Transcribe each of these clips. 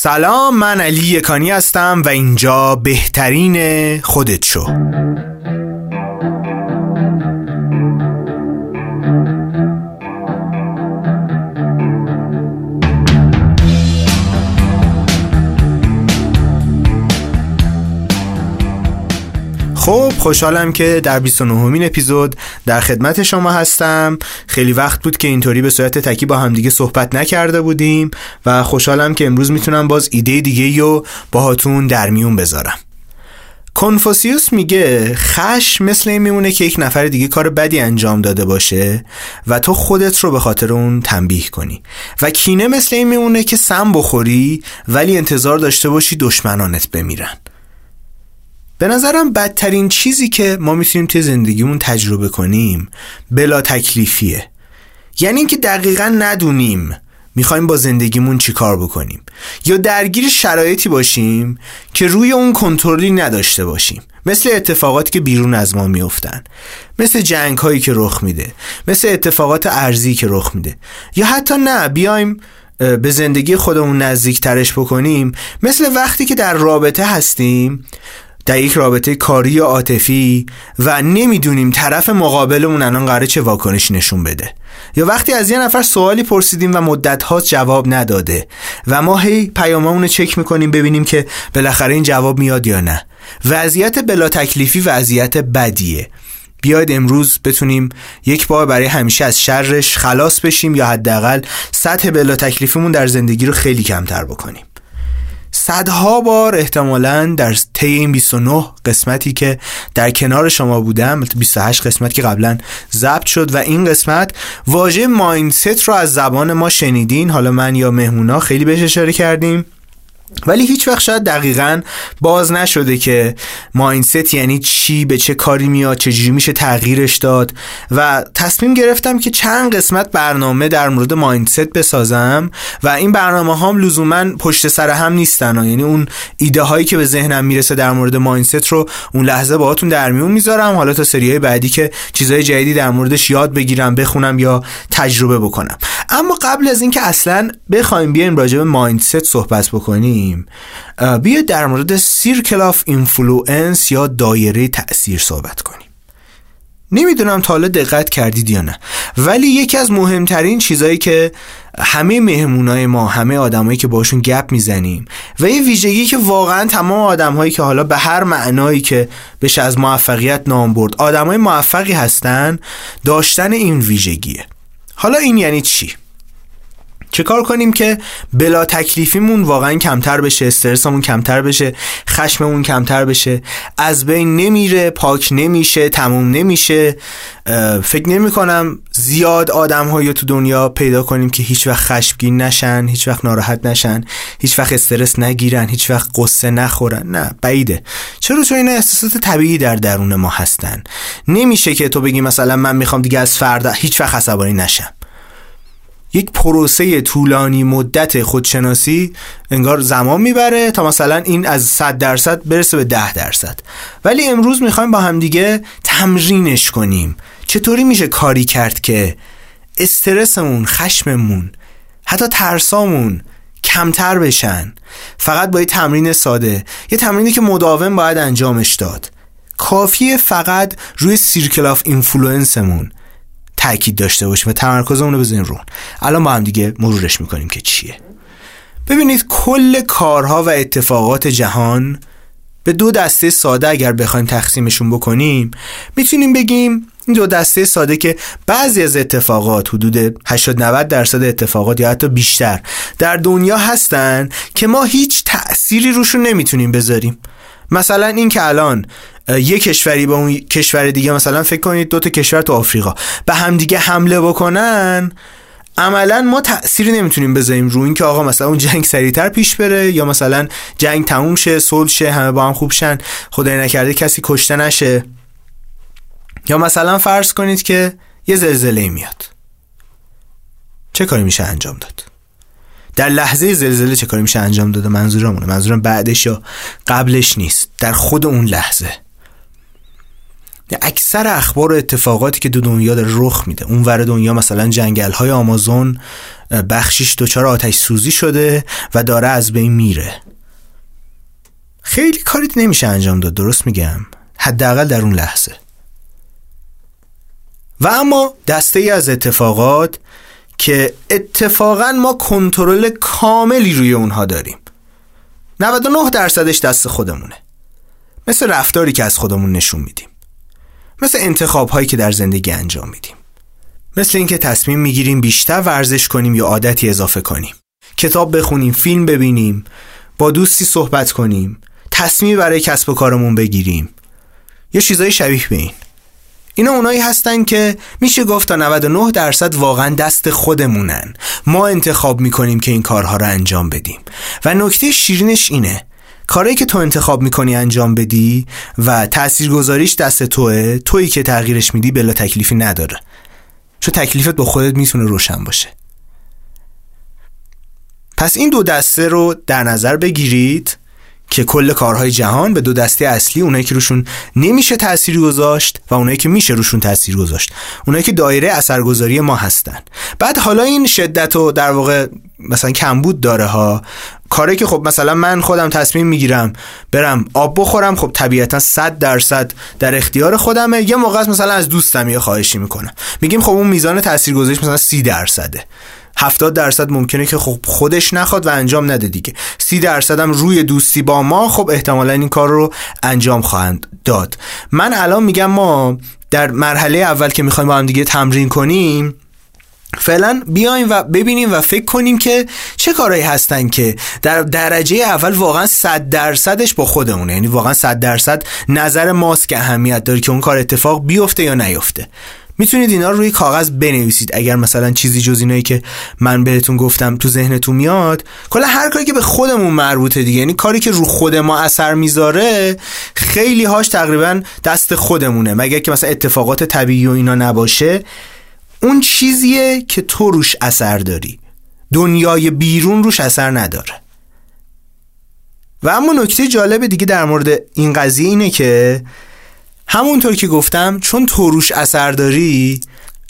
سلام من علی یکانی هستم و اینجا بهترین خودت شو. خوشحالم که در 29 همین اپیزود در خدمت شما هستم. خیلی وقت بود که اینطوری به صورت تکی با همدیگه صحبت نکرده بودیم و خوشحالم که امروز می‌تونم باز ایده دیگه رو باهاتون در میون بذارم. کنفوسیوس میگه خش مثل این میمونه که یک نفر دیگه کار بدی انجام داده باشه و تو خودت رو به خاطر اون تنبیه کنی. و کینه مثل این میمونه که سم بخوری ولی انتظار داشته باشی دشمنانت بمیرن. به نظرم بدترین چیزی که ما می‌تونیم توی زندگیمون تجربه کنیم بلا تکلیفیه. یعنی اینکه دقیقا ندونیم می‌خوایم با زندگیمون چیکار بکنیم. یا درگیر شرایطی باشیم که روی اون کنترلی نداشته باشیم. مثل اتفاقاتی که بیرون از ما میفتن مثل جنگ هایی که رخ میده. مثل اتفاقات ارزی که رخ میده. یا حتی نه بیایم به زندگی خودمون نزدیک ترش بکنیم. مثل وقتی که در رابطه هستیم. در یک رابطه کاری یا عاطفی و نمی‌دونیم طرف مقابلمون الان قراره چه واکنشی نشون بده. یا وقتی از یه نفر سوالی پرسیدیم و مدت ها جواب نداده و ما هی پیاممون رو چک می‌کنیم ببینیم که بالاخره این جواب میاد یا نه. وضعیت بلا تکلیفی وضعیت بدیه. بیاید امروز بتونیم یک بار برای همیشه از شرش خلاص بشیم یا حداقل سطح بلا تکلیفیمون در زندگی رو خیلی کمتر بکنیم. صدها بار احتمالا در طی این 29 قسمتی که در کنار شما بودم 28 قسمت که قبلا ضبط شد و این قسمت واژه مایندست رو از زبان ما شنیدین. حالا من یا مهمونا خیلی بهش اشاره کردیم. ولی هیچ وقت شاید دقیقا باز نشده که ماینست یعنی چی به چه کاری میاد چجوری میشه تغییرش داد. و تصمیم گرفتم که چند قسمت برنامه در مورد ماینست بسازم و این برنامه هم لزوما پشت سر هم نیستن یعنی اون ایده هایی که به ذهنم می‌رسه در مورد mindset رو اون لحظه باهاتون در میون می‌ذارم. حالا تا سری بعدی که چیزهای جدیدی در موردش یاد بگیرم بخونم یا تجربه بکنم. اما قبل از اینکه اصلا بخوایم بیایم راجع به mindset صحبت بکنیم بیا در مورد circle of influence یا دایره تاثیر صحبت کنیم. نمی‌دونم تا حالا دقت کردید یا نه ولی یکی از مهمترین چیزهایی که همه مهمونای ما همه آدمایی که باشون گپ می‌زنیم و یه ویژگی که واقعا تمام آدمهایی که حالا به هر معنایی که بشه از موفقیت نام برد آدمای موفقی هستن داشتن این ویژگیه. حالا این یعنی چی؟ چه کار کنیم که بلا تکلیفیمون واقعا کمتر بشه استرسمون کمتر بشه خشممون کمتر بشه. از بین نمیره پاک نمیشه تموم نمیشه. فکر نمی کنم زیاد آدم هایی تو دنیا پیدا کنیم که هیچ وقت خشمگین نشن هیچ وقت ناراحت نشن هیچ وقت استرس نگیرن هیچ وقت قصه نخورن. نه بعیده. چرا چون این احساسات طبیعی در درون ما هستن؟ نمیشه که تو بگی مثلا من می‌خوام دیگه از فردا هیچ وقت عصبانی نشم. یک پروسه طولانی مدت خودشناسی انگار زمان می‌بره تا مثلا این از 100 درصد برسه به 10 درصد. ولی امروز می‌خوایم با همدیگه تمرینش کنیم. چطوری میشه کاری کرد که استرسمون خشممون حتی ترسامون کمتر بشن؟ فقط با یه تمرین ساده یه تمرینی که مداوم باید انجامش داد. کافیه فقط روی circle of influence مون تاکید داشته باشیم و تمرکزمون رو بزنیم رو الان با هم دیگه مرورش می‌کنیم که چیه. ببینید کل کارها و اتفاقات جهان به دو دسته ساده اگر بخوایم تقسیمشون بکنیم می‌تونیم بگیم این دو دسته ساده که بعضی از اتفاقات حدود 80 90 درصد اتفاقات یا حتی بیشتر در دنیا هستن که ما هیچ تأثیری روشون نمی‌تونیم بذاریم. مثلا این که الان یه کشوری به اون کشور دیگه مثلا فکر کنید دو تا کشور تو آفریقا. به هم دیگه حمله بکنن عملا ما تأثیری نمی‌تونیم بذاریم رو اینکه آقا مثلا اون جنگ سریعتر پیش بره یا مثلا جنگ تموم شه صلح شه همه با هم خوب شن خدای نکرده کسی کشته نشه. یا مثلا فرض کنید که یه زلزله میاد. چه کاری میشه انجام داد؟ در لحظه زلزله چه کاری میشه انجام داده منظورمونه. منظورم بعدش یا قبلش نیست. در خود اون لحظه. اکثر اخبار و اتفاقاتی که دو دنیا داره رخ میده. اون ور دنیا مثلا جنگل های آمازون بخشیش دچار آتش سوزی شده و داره از بین میره. خیلی کاریت نمیشه انجام داد درست میگم. حداقل در اون لحظه. و اما دسته ای از اتفاقات که اتفاقا ما کنترل کاملی روی اونها داریم. 99 درصدش دست خودمونه. مثل رفتاری که از خودمون نشون میدیم. مثل انتخاب هایی که در زندگی انجام میدیم. مثل اینکه تصمیم می‌گیریم بیشتر ورزش کنیم یا عادتی اضافه کنیم. کتاب بخونیم فیلم ببینیم با دوستی صحبت کنیم تصمیم برای کسب و کارمون بگیریم. یا چیزای شبیه به این. اینا اونایی هستن که میشه گفت تا 99 درصد واقعا دست خودمونن. ما انتخاب می‌کنیم که این کارها رو انجام بدیم. و نکته شیرینش اینه کاری که تو انتخاب می‌کنی انجام بدی و تاثیرگذاریش دست توه تویی که تغییرش میدی بلا تکلیفی نداره. چون تکلیفت با خودت می‌تونه روشن باشه. پس این دو دسته رو در نظر بگیرید. که کل کارهای جهان به دو دسته اصلی اونایی که روشون نمیشه تأثیر گذاشت و اونایی که میشه روشون تاثیر گذاشت. اونایی که دایره اثرگذاری ما هستن. بعد حالا این شدت و در واقع مثلا کمبود داره ها. کاری که خب مثلا من خودم تصمیم می‌گیرم برم آب بخورم خب طبیعتا 100 درصد در اختیار خودمه. یه موقع مثلا از دوستم یه خواهشی می‌کنم. میگیم خب اون میزان تاثیرگذاریش مثلا 30 درصده. 70 درصد ممکنه که خب خودش نخواد و انجام نده دیگه. 30 درصد هم روی دوستی با ما خب احتمالا این کار رو انجام خواهند داد. من الان میگم ما در مرحله اول که می‌خوایم با هم دیگه تمرین کنیم فعلا بیایم و ببینیم و فکر کنیم که چه کارهایی هستن که در درجه اول واقعا صد درصدش با خودمونه. یعنی واقعا صد درصد نظر ماست که اهمیت داره که اون کار اتفاق بیفته یا نیفته. می‌تونید اینا رو روی کاغذ بنویسید. اگر مثلا چیزی جز اینایی که من بهتون گفتم تو ذهنتون میاد کلا هر کاری که به خودمون مربوطه دیگه یعنی کاری که رو خود ما اثر می‌ذاره خیلی هاش تقریبا دست خودمونه. مگر که مثلا اتفاقات طبیعی و اینا نباشه اون چیزیه که تو روش اثر داری. دنیای بیرون روش اثر نداره. و اما نکته جالب دیگه در مورد این قضیه اینه که همونطور که گفتم چون تو روش اثر داری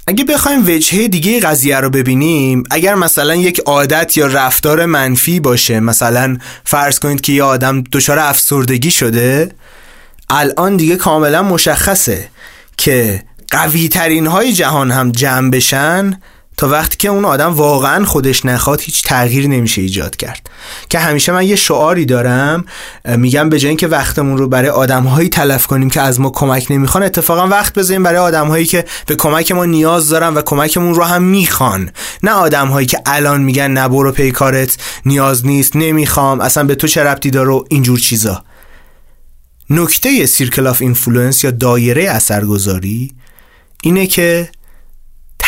اگه بخوایم وجهه دیگه قضیه رو ببینیم اگر مثلا یک عادت یا رفتار منفی باشه مثلا فرض کنید که یه آدم دچار افسردگی شده الان دیگه کاملا مشخصه که قوی ترین های جهان هم جمع بشن تا وقتی که اون آدم واقعا خودش نخواد هیچ تغییر نمیشه ایجاد کرد. که همیشه من یه شعاری دارم میگم به جای اینکه وقتمون رو برای آدمهایی تلف کنیم که از ما کمک نمی‌خوان اتفاقا وقت بذاریم برای آدمهایی که به کمک ما نیاز دارن و کمکمون رو هم می‌خوان. نه آدمهایی که الان میگن نه برو پیکارت نیاز نیست نمی‌خوام اصلا به تو چه ربطی داره اینجور چیزا. نکته circle of influence یا دایره اثرگذاری اینه که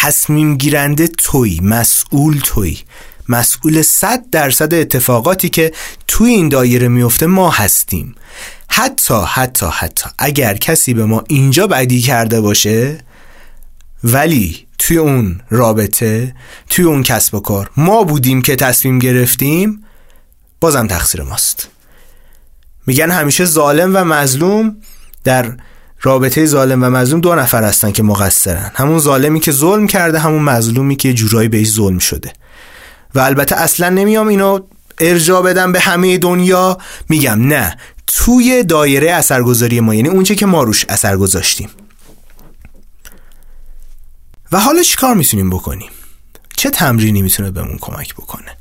تصمیم گیرنده توی مسئول توی. مسئول صد درصد اتفاقاتی که توی این دایره میفته ما هستیم. حتی حتی حتی اگر کسی به ما اینجا بدی کرده باشه ولی توی اون رابطه توی اون کسب و کار ما بودیم که تصمیم گرفتیم بازم تقصیر ماست. میگن همیشه ظالم و مظلوم در رابطه ظالم و مظلوم دو نفر هستن که مقصرن. همون ظالمی که ظلم کرده همون مظلومی که جورایی بهش ظلم شده. و البته اصلا نمیام اینو ارجا بدم به همه دنیا. میگم نه توی دایره اثرگذاری ما یعنی اونچه که ما روش اثر گذاشتیم. و حالا چیکار می‌تونیم بکنیم؟ چه تمرینی می‌تونه بهمون کمک بکنه؟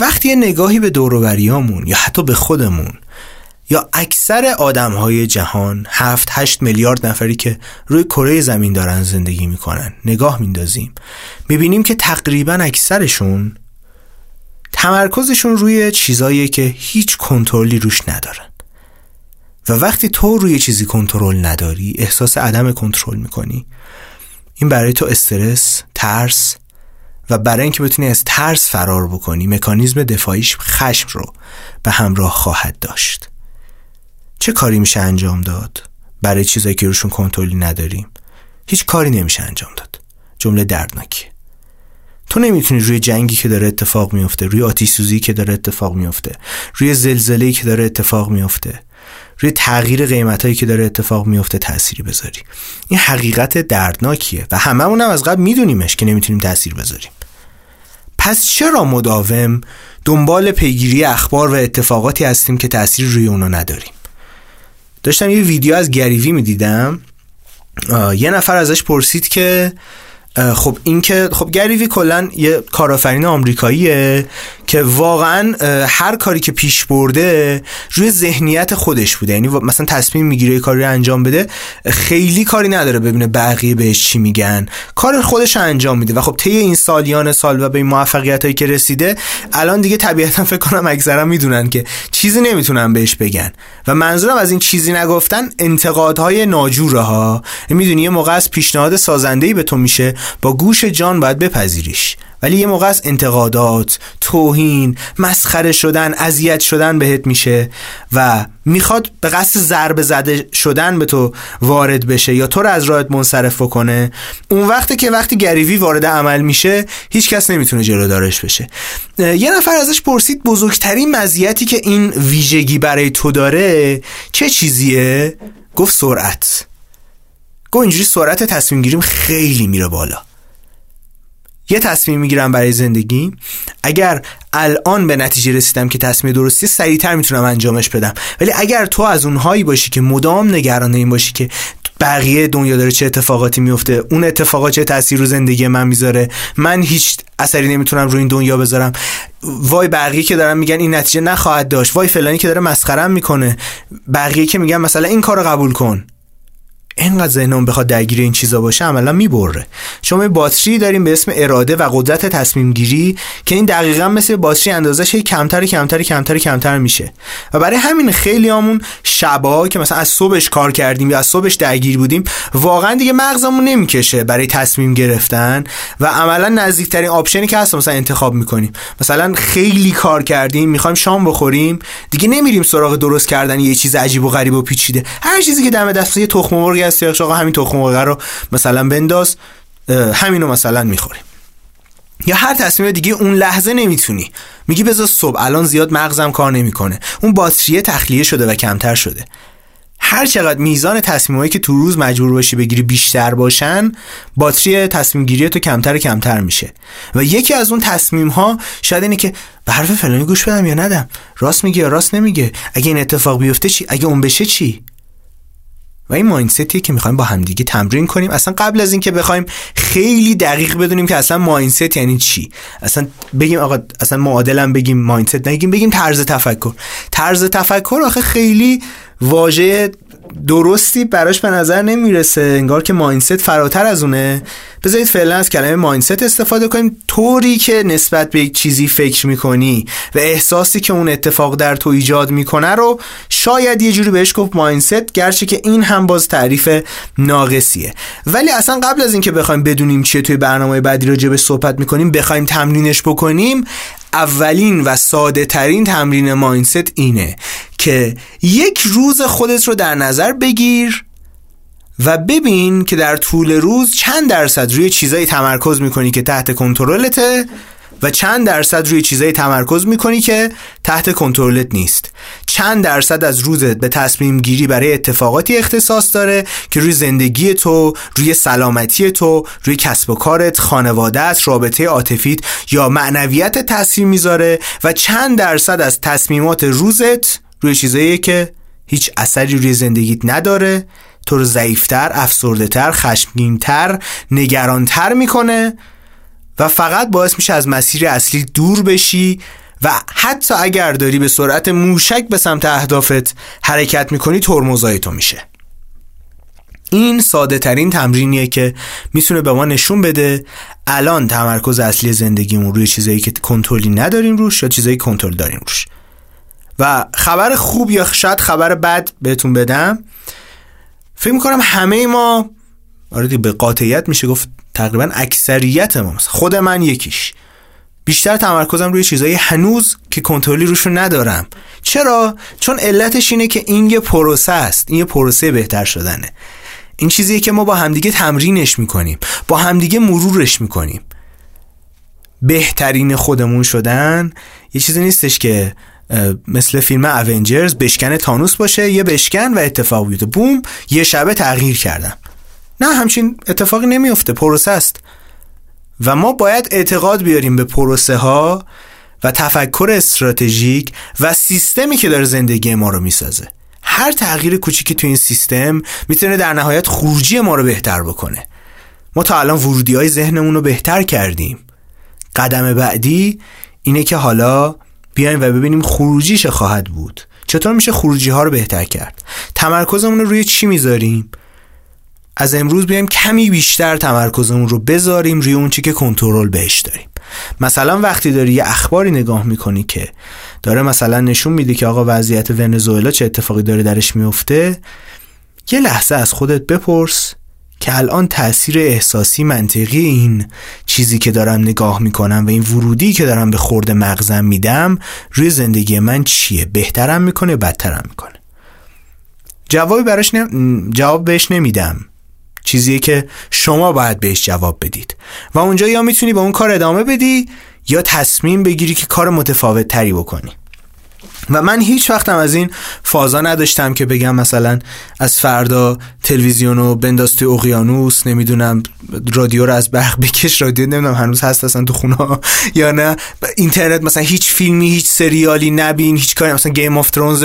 وقتی یه نگاهی به دوروبریامون یا حتی به خودمون یا اکثر آدم های جهان هفت هشت میلیارد نفری که روی کره زمین دارن زندگی می‌کنن. نگاه میندازیم. می‌بینیم که تقریبا اکثرشون تمرکزشون روی چیزایی که هیچ کنترلی روش ندارن. و وقتی تو روی چیزی کنترل نداری احساس عدم کنترل می‌کنی. این برای تو استرس ترس و برای اینکه بتونی از ترس فرار بکنی مکانیزم دفاعیش خشم رو به همراه خواهد داشت. چه کاری میشه انجام داد؟ برای چیزایی که روشون کنترلی نداریم. هیچ کاری نمیشه انجام داد. جمله دردناکی تو نمی‌تونی روی جنگی که داره اتفاق میفته روی آتیش سوزی که داره اتفاق میفته روی زلزله که داره اتفاق میفته روی تغییر قیمت هایی که داره اتفاق میفته تأثیری بذاری. این حقیقت دردناکیه و هممون هم از قبل میدونیمش که نمی‌تونیم تاثیر بذاریم. پس چرا مداوم دنبال پیگیری اخبار و اتفاقاتی هستیم که تاثیر روی اونا نداریم؟ داشتم یه ویدیو از گریوی می‌دیدم. یه نفر ازش پرسید که خب این که خب گریوی کلا یه کارآفرین آمریکاییه که واقعا هر کاری که پیش برده روی ذهنیت خودش بوده. یعنی مثلا تصمیم می‌گیره یه کاری انجام بده خیلی کاری نداره ببینه بقیه بهش چی میگن. کار خودش انجام میده و خب طی این سالیان سال و به این موفقیت هایی که رسیده الان دیگه طبیعتا فکر کنم اکثرا می‌دونن که چیزی نمی‌تونن بهش بگن. و منظورم از این چیزی نگفتن انتقادهای ناجوره ها می‌دونی یه موقع از پیشنهاد سازنده به تو میشه با گوش جان باید بپذیریش. ولی یه موقع از انتقادات توهین مسخره شدن اذیت شدن بهت میشه و می‌خواد به قصد ضربه زده شدن به تو وارد بشه یا تو رو از راهت منصرف کنه اون وقتی که وقتی گریوی وارد عمل میشه هیچ کس نمی‌تونه جلودارش بشه. یه نفر ازش پرسید بزرگترین مزیتی که این ویژگی برای تو داره چه چیزیه؟ گفت سرعت. گفت اینجوری سرعت تصمیم گیریم خیلی میره بالا. یه تصمیم می‌گیرم برای زندگی. اگر الان به نتیجه رسیدم که تصمیم درستی سریعتر می‌تونم انجامش بدم. ولی اگر تو از اونهایی باشی که مدام نگران این باشی که بقیه دنیا داره چه اتفاقاتی میفته اون اتفاقات چه تاثیر رو زندگی من می‌ذاره من هیچ اثری نمی‌تونم رو این دنیا بذارم. وای بقیه که دارن میگن این نتیجه نخواهد داشت وای فلانی که داره مسخرم می‌کنه. بقیه که میگن مثلا این کارو قبول کن. اینقدر ذهنمون بخواد درگیر این چیزا باشه عملا می‌بره. شما باتری داریم به اسم اراده و قدرت تصمیم گیری که این دقیقا مثل باتری اندازش هی کمتر کمتر کمتر کمتر میشه. و برای همین خیلی همون شبا که مثلا از صبحش کار کردیم یا از صبحش درگیر بودیم واقعا دیگه مغزمون نمی‌کشه برای تصمیم گرفتن و عملا نزدیکترین آپشنی که هست مثلا انتخاب می‌کنیم. مثلا خیلی کار کردیم می‌خوایم شام بخوریم دیگه نمیریم سراغ درست کردن یه چیز عجیب و غریب و پیچیده. هر چیزی که دم دست یه تخم مرغ هست آقا همین تخم مرغ رو مثلا بنداز همینو مثلا می‌خوریم یا هر تصمیم دیگه اون لحظه نمی‌تونی. میگی بذار صبح الان زیاد مغزم کار نمی‌کنه. اون باتریه تخلیه شده و کمتر شده. هر چقدر میزان تصمیمایی که تو روز مجبور باشی بگیری بیشتر باشن باتری تصمیم گیری تو کمتر کمتر میشه. و یکی از اون تصمیم ها شاید اینه که به حرف فلانی گوش بدم یا ندم. راست میگه یا راست نمیگه اگه این اتفاق بیفته چی؟ اگه اون بشه چی؟ و این ماینستیه که می‌خوایم با همدیگه تمرین کنیم. اصلا قبل از اینکه بخوایم خیلی دقیق بدونیم که اصلا ماینست یعنی چی. اصلا بگیم آقا اصلا معادلم بگیم ماینست نگیم بگیم طرز تفکر. طرز تفکر آخه خیلی واژه درستی براش به نظر نمی‌رسه. انگار که ماینست فراتر از اونه. بذارید فعلا از کلمه ماینست استفاده کنیم. طوری که نسبت به یک چیزی فکر می‌کنی و احساسی که اون اتفاق در تو ایجاد می‌کنه رو شاید یه جوری بهش گفت ماینست گرچه که این هم باز تعریف ناقصیه. ولی اصلا قبل از اینکه بخوایم بدونیم چیه توی برنامه بعدی راجع به صحبت می‌کنیم بخوایم تمرینش بکنیم اولین و ساده ترین تمرین ماینست اینه که یک روز خودت رو در نظر بگیر و ببین که در طول روز چند درصد روی چیزایی تمرکز می‌کنی که تحت کنترلته و چند درصد روی چیزایی تمرکز می‌کنی که تحت کنترلت نیست. چند درصد از روزت به تصمیم گیری برای اتفاقاتی اختصاص داره که روی زندگی تو روی سلامتی تو روی کسب و کارت خانوادت رابطه عاطفیت یا معنویت تاثیر می‌ذاره و چند درصد از تصمیمات روزت روی چیزایی که هیچ اثری روی زندگیت نداره تو رو ضعیفتر، افسردهتر، خشمگینتر، نگرانتر می‌کنه و فقط باعث میشه از مسیر اصلی دور بشی و حتی اگر داری به سرعت موشک به سمت اهدافت حرکت می‌کنی ترمزای تو میشه. این ساده ترین تمرینیه که می‌تونه به ما نشون بده الان تمرکز اصلی زندگیمون روی چیزایی که کنترلی نداریم روش یا چیزایی کنترل داریم روش. و خبر خوب یا شاید خبر بد بهتون بدم فکر می‌کنم همه ما آره به قاطعیت میشه گفت تقریبا اکثریت ما خود من یکیش. بیشتر تمرکزم روی چیزایی هنوز که کنترلی روش رو ندارم. چرا؟ چون علتش اینه که این یه پروسه است. این یه پروسه بهتر شدنه. این چیزیه که ما با همدیگه تمرینش می‌کنیم. با همدیگه مرورش می‌کنیم. بهترین خودمون شدن یه چیزی نیستش که مثل فیلم اونجرز بشکن تانوس باشه یه بشکن و اتفاق بیفته. بوم یه شبه تغییر کردم. نه همچین اتفاقی نمیفته پروسه است. و ما باید اعتقاد بیاریم به پروسه ها و تفکر استراتژیک و سیستمی که داره زندگی ما رو می‌سازه. هر تغییر کوچیکی تو این سیستم می‌تونه در نهایت خروجی ما رو بهتر بکنه. ما تا الان ورودی های ذهنمون رو بهتر کردیم. قدم بعدی اینه که حالا بیایم و ببینیم خروجی چه خواهد بود. چطور میشه خروجی ها رو بهتر کرد؟ تمرکزمون رو روی چی می‌ذاریم؟ از امروز بیایم کمی بیشتر تمرکزمون رو بذاریم روی اون چی که کنترل بهش داریم. مثلا وقتی داری یه اخباری نگاه می‌کنی که داره مثلا نشون میده که آقا وضعیت ونزوئلا چه اتفاقی داره درش میفته یه لحظه از خودت بپرس که الان تاثیر احساسی منطقی این چیزی که دارم نگاه می‌کنم و این ورودی که دارم به خورد مغزم میدم روی زندگی من چیه؟ بهترم می‌کنه بدترم می‌کنه؟ جوابی براش جواب بهش نمیدم. چیزیه که شما باید بهش جواب بدید. و اونجا یا می‌تونی به اون کار ادامه بدی یا تصمیم بگیری که کار متفاوت تری بکنی. و من هیچ وقتم از این فازا نداشتم که بگم مثلا از فردا تلویزیون رو بنداز توی اقیانوس نمی‌دونم رادیو رو از برق بکش. رادیو نمی‌دونم هنوز هست اصلا تو خونه یا نه. اینترنت مثلا هیچ فیلمی هیچ سریالی نبین هیچ کاری. مثلا Game of Thrones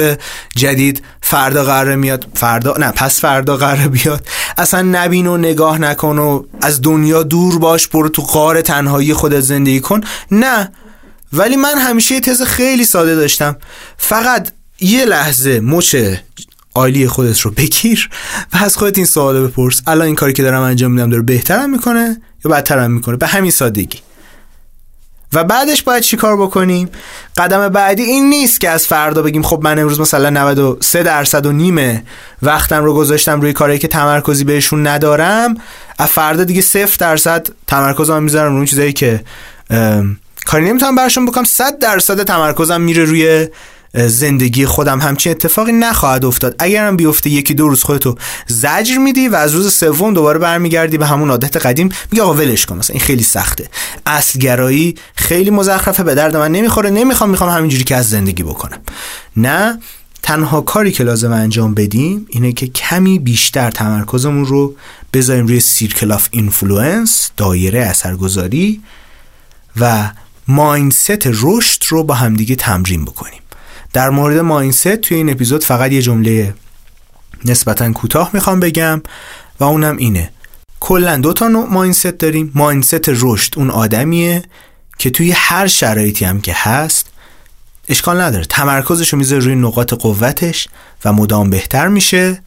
جدید فردا قراره میاد. فردا نه پس فردا قراره بیاد. اصلا نبین و نگاه نکن و از دنیا دور باش برو تو غار تنهایی خودت زندگی کن. نه ولی من همیشه یه تز خیلی ساده داشتم. فقط یه لحظه مچ عالی خودت رو بگیر و از خودت این سوال بپرس. الان این کاری که دارم انجام میدم داره بهترم می‌کنه یا بدترم می‌کنه؟ به همین سادگی. و بعدش باید چی کار بکنیم؟ قدم بعدی این نیست که از فردا بگیم خب من امروز مثلا 93 درصد و نیمه وقتم رو گذاشتم روی کاری که تمرکزی بهشون ندارم از فردا دیگه صفر درصد تمرکزم می‌ذارم روی چیزایی که کاری نمی‌تونم برشون بکنم صد درصد تمرکزم میره روی زندگی خودم همچین اتفاقی نخواهد افتاد. اگرم بیفته یکی دو روز خودتو زجر میدی و از روز سوم دوباره برمیگردی به همون عادت قدیم میگه آقا ولش کن مثلا این خیلی سخته. اصلگرایی خیلی مزخرفه به درد من نمی‌خوره نمی‌خوام می‌خوام همینجوری که از زندگی بکنم. نه تنها کاری که لازم انجام بدیم اینه که کمی بیشتر تمرکزمون رو بذاریم روی circle of influence دایره اثرگذاری و mindset رشد رو با همدیگه تمرین بکنیم. در مورد mindset توی این اپیزود فقط یه جمله نسبتا کوتاه می‌خوام بگم و اونم اینه. کلا دو تا نوع mindset داریم. mindset رشد اون آدمیه که توی هر شرایطی هم که هست اشکال نداره. تمرکزش رو می‌ذاره روی نقاط قوتش و مدام بهتر میشه.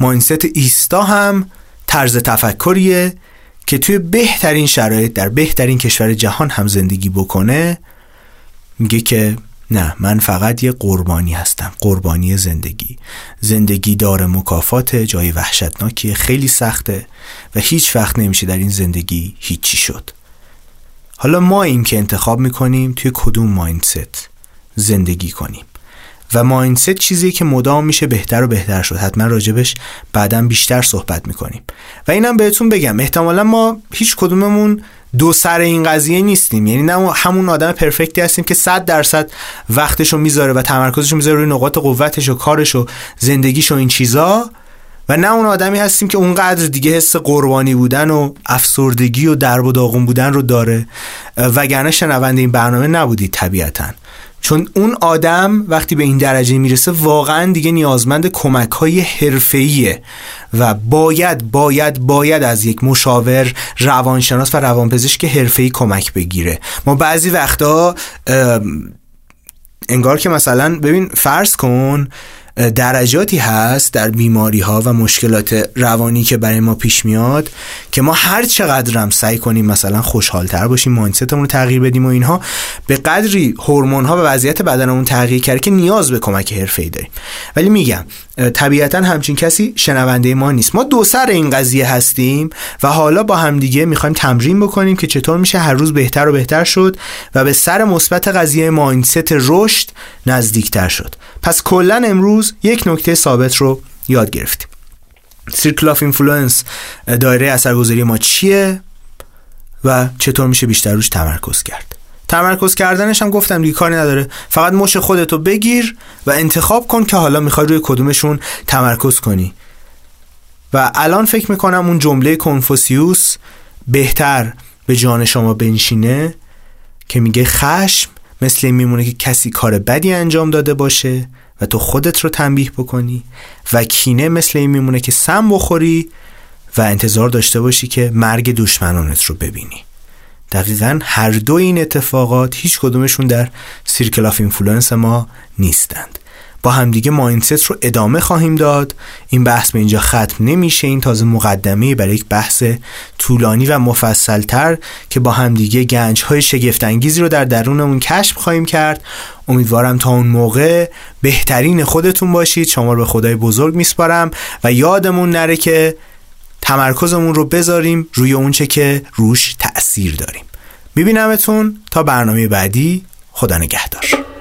ماینست ایستا هم طرز تفکریه که توی بهترین شرایط در بهترین کشور جهان هم زندگی بکنه. میگه که نه من فقط یه قربانی هستم قربانی زندگی. زندگی داره مکافات جای وحشتناکی خیلی سخته و هیچ وقت نمیشه در این زندگی هیچی شد. حالا ما این که انتخاب می‌کنیم توی کدوم مایندست زندگی کنیم؟ و مایندست چیزی که مدام میشه بهتر و بهتر شد. حتما راجبش بعدا بیشتر صحبت می‌کنیم. و اینم بهتون بگم احتمالا ما هیچ کدوممون دو سر این قضیه نیستیم. یعنی نه همون آدم پرفکتی هستیم که 100 درصد وقتشو می‌ذاره و تمرکزشو می‌ذاره روی نقاط قوتش و کارش و زندگیش و این چیزا. و نه اون آدمی هستیم که اونقدر دیگه حس قربانی بودن و افسردگی و درب و داغون بودن رو داره. وگرنه شنونده این برنامه نبودید طبیعتاً. چون اون آدم وقتی به این درجه می‌رسه واقعا دیگه نیازمند کمک های حرفه‌ایه و باید باید باید از یک مشاور روانشناس و روانپزشک حرفه‌ای کمک بگیره. ما بعضی وقتا انگار که مثلا ببین فرض کن درجاتی هست در بیماری ها و مشکلات روانی که برای ما پیش میاد که ما هر چقدرم سعی کنیم مثلا خوشحالتر باشیم مایندستمون رو تغییر بدیم و اینها به قدری هورمون ها و وضعیت بدنمون تغییر کرده که نیاز به کمک حرفه‌ای داریم. ولی میگم طبیعتا همچین کسی شنونده ما نیست. ما دو سر این قضیه هستیم و حالا با همدیگه می‌خوایم تمرین بکنیم که چطور میشه هر روز بهتر و بهتر شد و به سر مثبت قضیه مایندست رشد نزدیکتر شد. پس کلا امروز یک نکته ثابت رو یاد گرفتیم circle of influence دایره اثرگذاری ما چیه و چطور میشه بیشتر روش تمرکز کرد؟ تمرکز کردنش هم گفتم دیگه کاری نداره. فقط مچ خودتو بگیر و انتخاب کن که حالا می‌خوای روی کدومشون تمرکز کنی. و الان فکر می‌کنم اون جمله کنفوسیوس بهتر به جان شما بنشینه که میگه خشم مثل این میمونه که کسی کار بدی انجام داده باشه و تو خودت رو تنبیه بکنی و کینه مثل این میمونه که سم بخوری و انتظار داشته باشی که مرگ دشمنانت رو ببینی. دقیقا هر دو این اتفاقات هیچ کدومشون در circle of influence ما نیستند. با همدیگه mindset رو ادامه خواهیم داد. این بحث به اینجا ختم نمیشه. این تازه مقدمه برای یک بحث طولانی و مفصلتر که با همدیگه گنج های شگفتانگیزی رو در درونمون کشف خواهیم کرد. امیدوارم تا اون موقع بهترین خودتون باشید. شما رو به خدای بزرگ میسپارم و یادمون نره که تمرکزمون رو بذاریم روی اونچه که روش تأثیر داریم. میبینمتون. تا برنامه بعدی. خدا نگهدار.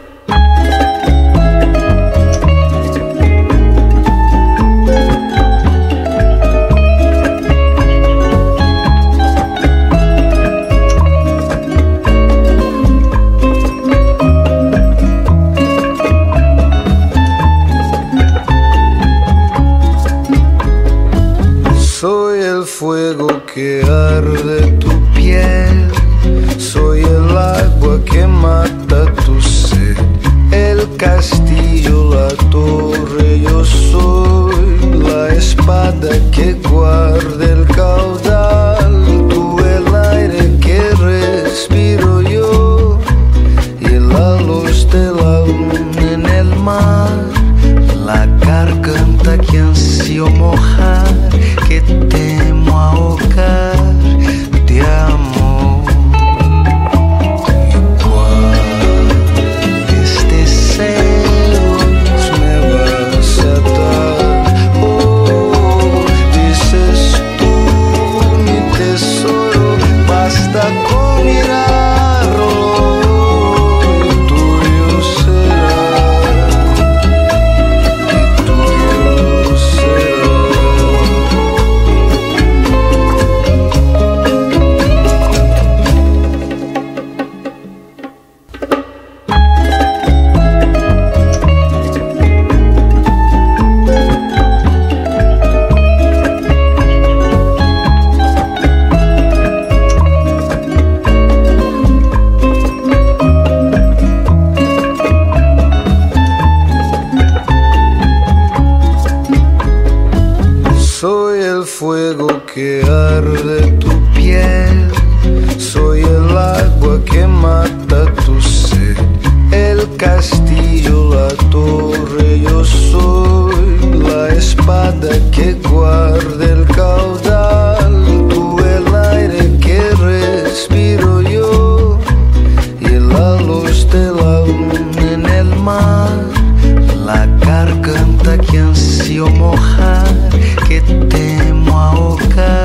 stella nel mar, la garganta que ansio morrer. de la luna en el mar, la garganta que ansío mojar, que temo ahogar.